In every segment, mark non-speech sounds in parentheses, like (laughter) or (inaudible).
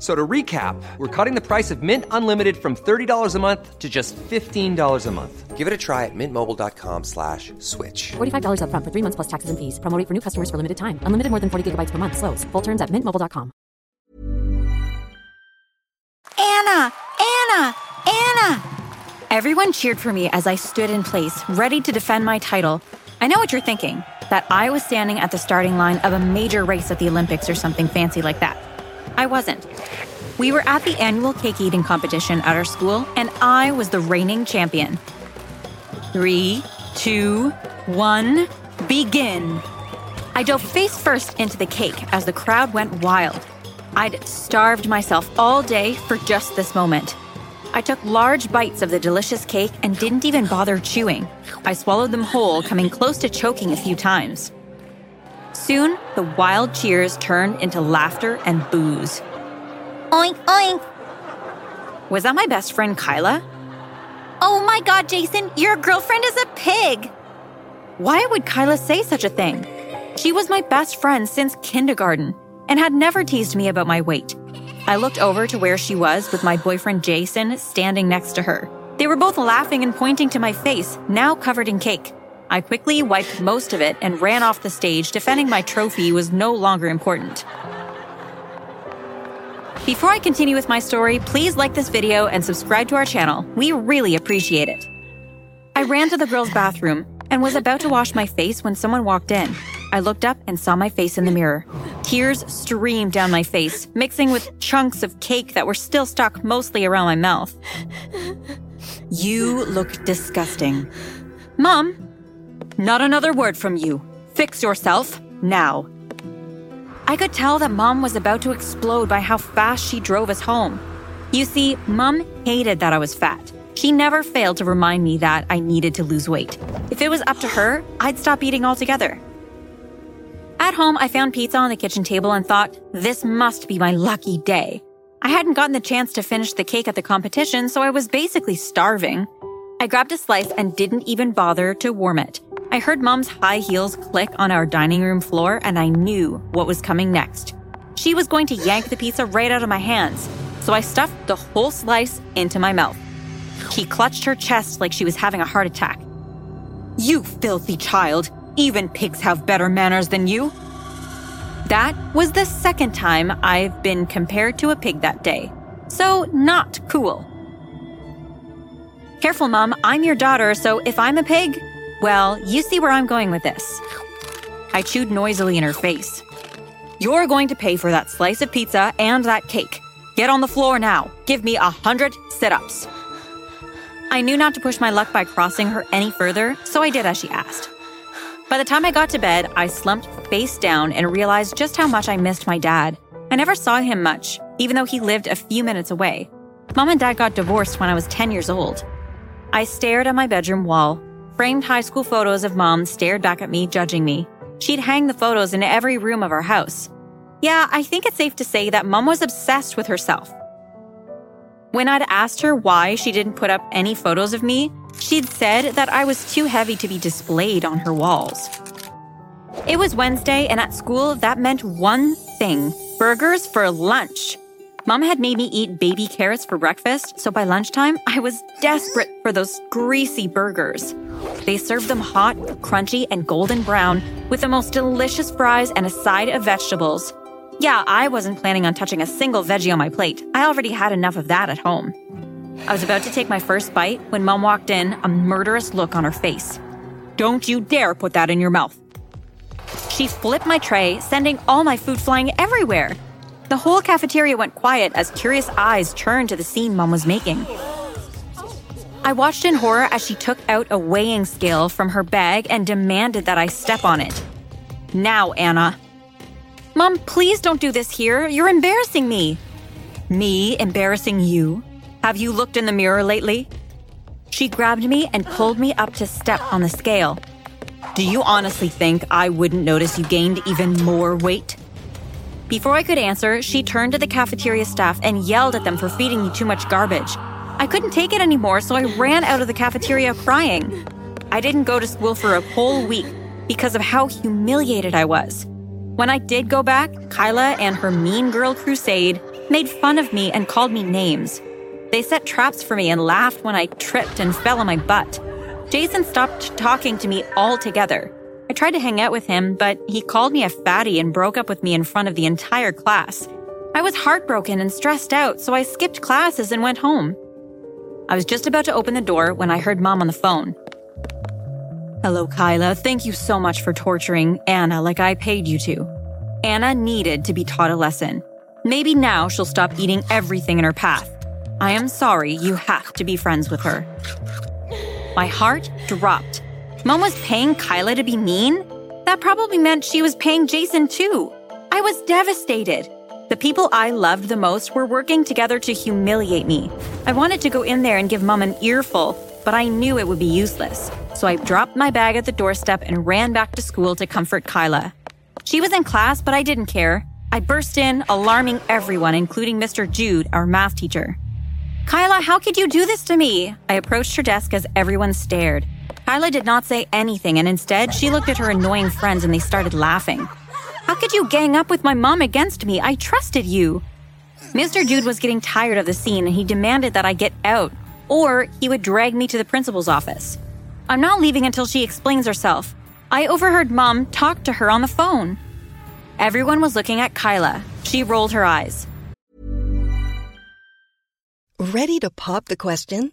So to recap, we're cutting the price of Mint Unlimited from $30 a month to just $15 a month. Give it a try at mintmobile.com slash switch. $45 upfront for three months plus taxes and fees. Promoting for new customers for limited time. Unlimited more than 40 gigabytes per month. Slows. Full terms at mintmobile.com. Anna! Anna! Anna! Everyone cheered for me as I stood in place, ready to defend my title. I know what you're thinking that I was standing at the starting line of a major race at the Olympics or something fancy like that. I wasn't. We were at the annual cake eating competition at our school, and I was the reigning champion. Three, two, one, begin. I dove face first into the cake as the crowd went wild. I'd starved myself all day for just this moment. I took large bites of the delicious cake and didn't even bother chewing. I swallowed them whole, coming close to choking a few times. Soon, the wild cheers turned into laughter and booze. Oink, oink. Was that my best friend Kyla? Oh my god, Jason, your girlfriend is a pig! Why would Kyla say such a thing? She was my best friend since kindergarten and had never teased me about my weight. I looked over to where she was with my boyfriend Jason standing next to her. They were both laughing and pointing to my face, now covered in cake. I quickly wiped most of it and ran off the stage, defending my trophy was no longer important. Before I continue with my story, please like this video and subscribe to our channel. We really appreciate it. I ran to the girls' bathroom and was about to wash my face when someone walked in. I looked up and saw my face in the mirror. Tears streamed down my face, mixing with chunks of cake that were still stuck mostly around my mouth. You look disgusting. Mom, not another word from you. Fix yourself now. I could tell that Mom was about to explode by how fast she drove us home. You see, Mom hated that I was fat. She never failed to remind me that I needed to lose weight. If it was up to her, I'd stop eating altogether. At home, I found pizza on the kitchen table and thought, this must be my lucky day. I hadn't gotten the chance to finish the cake at the competition, so I was basically starving. I grabbed a slice and didn't even bother to warm it. I heard Mom's high heels click on our dining room floor, and I knew what was coming next. She was going to yank the pizza right out of my hands, so I stuffed the whole slice into my mouth. She clutched her chest like she was having a heart attack. You filthy child! Even pigs have better manners than you! That was the second time I've been compared to a pig that day. So, not cool. Careful, Mom, I'm your daughter, so if I'm a pig, well, you see where I'm going with this. I chewed noisily in her face. You're going to pay for that slice of pizza and that cake. Get on the floor now. Give me a hundred sit ups. I knew not to push my luck by crossing her any further, so I did as she asked. By the time I got to bed, I slumped face down and realized just how much I missed my dad. I never saw him much, even though he lived a few minutes away. Mom and dad got divorced when I was 10 years old. I stared at my bedroom wall. Framed high school photos of mom stared back at me, judging me. She'd hang the photos in every room of our house. Yeah, I think it's safe to say that mom was obsessed with herself. When I'd asked her why she didn't put up any photos of me, she'd said that I was too heavy to be displayed on her walls. It was Wednesday, and at school, that meant one thing burgers for lunch. Mom had made me eat baby carrots for breakfast, so by lunchtime, I was desperate for those greasy burgers. They serve them hot, crunchy, and golden brown with the most delicious fries and a side of vegetables. Yeah, I wasn't planning on touching a single veggie on my plate. I already had enough of that at home. I was about to take my first bite when Mom walked in, a murderous look on her face. Don't you dare put that in your mouth. She flipped my tray, sending all my food flying everywhere. The whole cafeteria went quiet as curious eyes turned to the scene Mom was making. I watched in horror as she took out a weighing scale from her bag and demanded that I step on it. Now, Anna. Mom, please don't do this here. You're embarrassing me. Me embarrassing you? Have you looked in the mirror lately? She grabbed me and pulled me up to step on the scale. Do you honestly think I wouldn't notice you gained even more weight? Before I could answer, she turned to the cafeteria staff and yelled at them for feeding me too much garbage. I couldn't take it anymore, so I ran out of the cafeteria crying. I didn't go to school for a whole week because of how humiliated I was. When I did go back, Kyla and her mean girl crusade made fun of me and called me names. They set traps for me and laughed when I tripped and fell on my butt. Jason stopped talking to me altogether. I tried to hang out with him, but he called me a fatty and broke up with me in front of the entire class. I was heartbroken and stressed out, so I skipped classes and went home. I was just about to open the door when I heard mom on the phone. Hello, Kyla. Thank you so much for torturing Anna like I paid you to. Anna needed to be taught a lesson. Maybe now she'll stop eating everything in her path. I am sorry you have to be friends with her. My heart dropped Mom was paying Kyla to be mean? That probably meant she was paying Jason too. I was devastated. The people I loved the most were working together to humiliate me. I wanted to go in there and give Mom an earful, but I knew it would be useless. So I dropped my bag at the doorstep and ran back to school to comfort Kyla. She was in class, but I didn't care. I burst in, alarming everyone, including Mr. Jude, our math teacher. Kyla, how could you do this to me? I approached her desk as everyone stared. Kyla did not say anything, and instead, she looked at her annoying friends and they started laughing. How could you gang up with my mom against me? I trusted you. Mr. Jude was getting tired of the scene and he demanded that I get out, or he would drag me to the principal's office. I'm not leaving until she explains herself. I overheard mom talk to her on the phone. Everyone was looking at Kyla. She rolled her eyes. Ready to pop the question?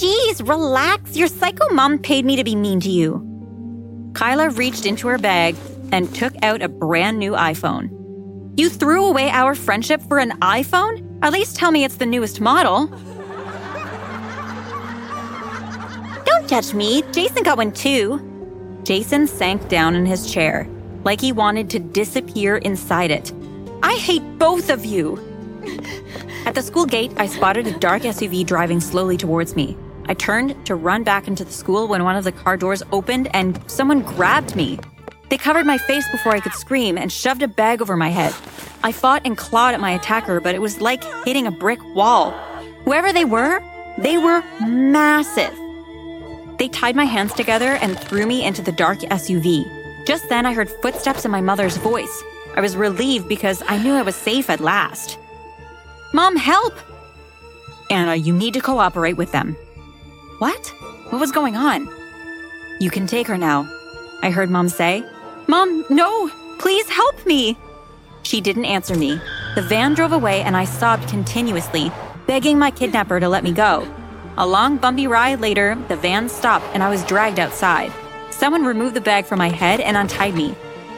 Geez, relax. Your psycho mom paid me to be mean to you. Kyla reached into her bag and took out a brand new iPhone. You threw away our friendship for an iPhone? At least tell me it's the newest model. Don't judge me. Jason got one too. Jason sank down in his chair, like he wanted to disappear inside it. I hate both of you. At the school gate, I spotted a dark SUV driving slowly towards me. I turned to run back into the school when one of the car doors opened and someone grabbed me. They covered my face before I could scream and shoved a bag over my head. I fought and clawed at my attacker, but it was like hitting a brick wall. Whoever they were, they were massive. They tied my hands together and threw me into the dark SUV. Just then, I heard footsteps and my mother's voice. I was relieved because I knew I was safe at last. Mom, help! Anna, you need to cooperate with them. What? What was going on? You can take her now, I heard Mom say. Mom, no! Please help me! She didn't answer me. The van drove away and I sobbed continuously, begging my kidnapper to let me go. A long, bumpy ride later, the van stopped and I was dragged outside. Someone removed the bag from my head and untied me.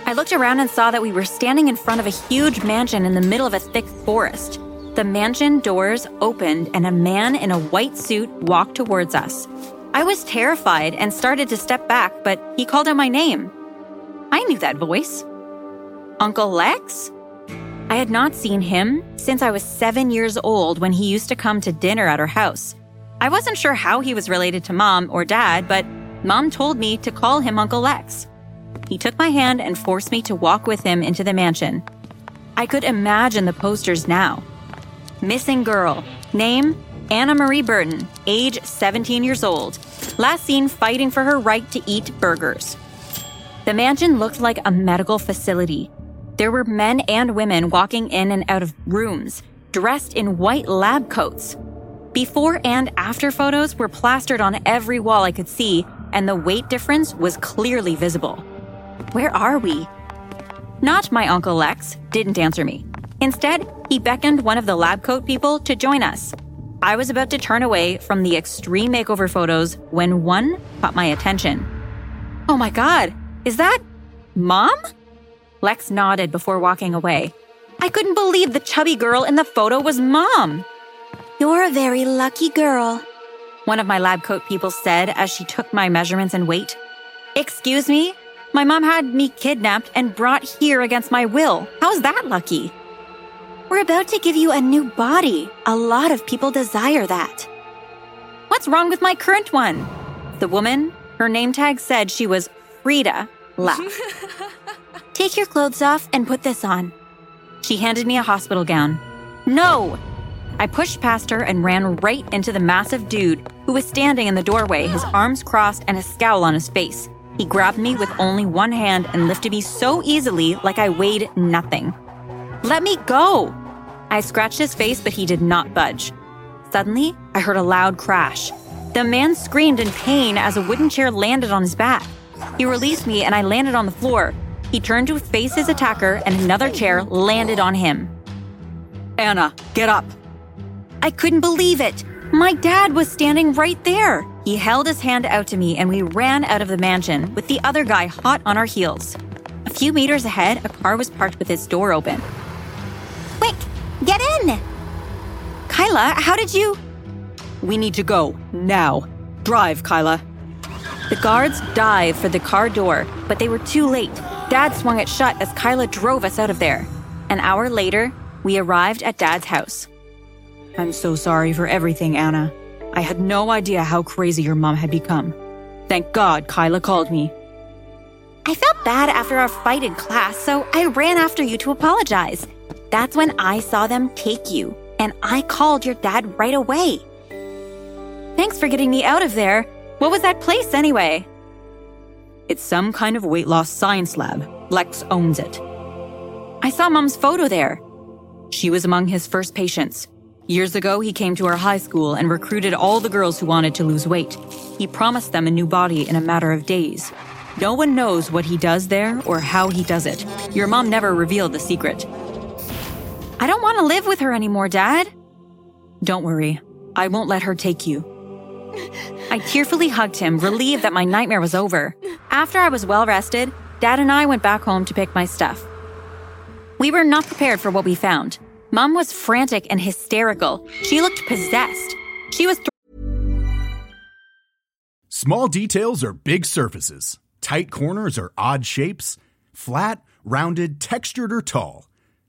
I looked around and saw that we were standing in front of a huge mansion in the middle of a thick forest. The mansion doors opened and a man in a white suit walked towards us. I was terrified and started to step back, but he called out my name. I knew that voice. Uncle Lex? I had not seen him since I was seven years old when he used to come to dinner at our house. I wasn't sure how he was related to mom or dad, but mom told me to call him Uncle Lex. He took my hand and forced me to walk with him into the mansion. I could imagine the posters now. Missing girl. Name Anna Marie Burton, age 17 years old. Last seen fighting for her right to eat burgers. The mansion looked like a medical facility. There were men and women walking in and out of rooms, dressed in white lab coats. Before and after photos were plastered on every wall I could see, and the weight difference was clearly visible. Where are we? Not my Uncle Lex didn't answer me. Instead, he beckoned one of the lab coat people to join us. I was about to turn away from the extreme makeover photos when one caught my attention. Oh my god, is that mom? Lex nodded before walking away. I couldn't believe the chubby girl in the photo was mom. You're a very lucky girl, one of my lab coat people said as she took my measurements and weight. Excuse me? My mom had me kidnapped and brought here against my will. How's that lucky? We're about to give you a new body. A lot of people desire that. What's wrong with my current one? The woman, her name tag said she was Frida, laughed. Take your clothes off and put this on. She handed me a hospital gown. No! I pushed past her and ran right into the massive dude who was standing in the doorway, his (gasps) arms crossed and a scowl on his face. He grabbed me with only one hand and lifted me so easily like I weighed nothing. Let me go! I scratched his face, but he did not budge. Suddenly, I heard a loud crash. The man screamed in pain as a wooden chair landed on his back. He released me and I landed on the floor. He turned to face his attacker and another chair landed on him. Anna, get up. I couldn't believe it. My dad was standing right there. He held his hand out to me and we ran out of the mansion with the other guy hot on our heels. A few meters ahead, a car was parked with its door open. Kyla, how did you? We need to go, now. Drive, Kyla. The guards dive for the car door, but they were too late. Dad swung it shut as Kyla drove us out of there. An hour later, we arrived at Dad's house. I'm so sorry for everything, Anna. I had no idea how crazy your mom had become. Thank God Kyla called me. I felt bad after our fight in class, so I ran after you to apologize. That's when I saw them take you, and I called your dad right away. Thanks for getting me out of there. What was that place anyway? It's some kind of weight loss science lab. Lex owns it. I saw mom's photo there. She was among his first patients. Years ago, he came to our high school and recruited all the girls who wanted to lose weight. He promised them a new body in a matter of days. No one knows what he does there or how he does it. Your mom never revealed the secret. I don't want to live with her anymore, Dad. Don't worry. I won't let her take you. I tearfully hugged him, relieved that my nightmare was over. After I was well rested, Dad and I went back home to pick my stuff. We were not prepared for what we found. Mom was frantic and hysterical. She looked possessed. She was. Th- Small details are big surfaces. Tight corners are odd shapes. Flat, rounded, textured, or tall.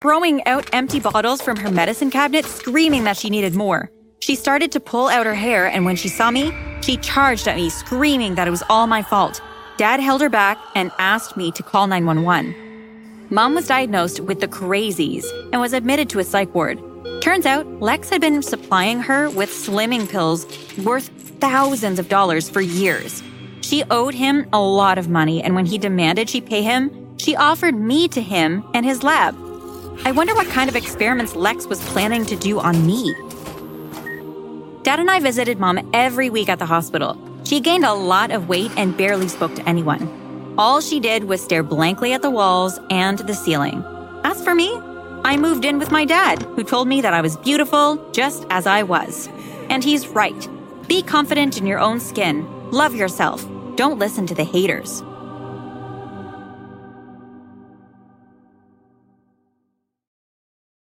Throwing out empty bottles from her medicine cabinet, screaming that she needed more. She started to pull out her hair, and when she saw me, she charged at me, screaming that it was all my fault. Dad held her back and asked me to call 911. Mom was diagnosed with the crazies and was admitted to a psych ward. Turns out, Lex had been supplying her with slimming pills worth thousands of dollars for years. She owed him a lot of money, and when he demanded she pay him, she offered me to him and his lab. I wonder what kind of experiments Lex was planning to do on me. Dad and I visited mom every week at the hospital. She gained a lot of weight and barely spoke to anyone. All she did was stare blankly at the walls and the ceiling. As for me, I moved in with my dad, who told me that I was beautiful just as I was. And he's right. Be confident in your own skin. Love yourself. Don't listen to the haters.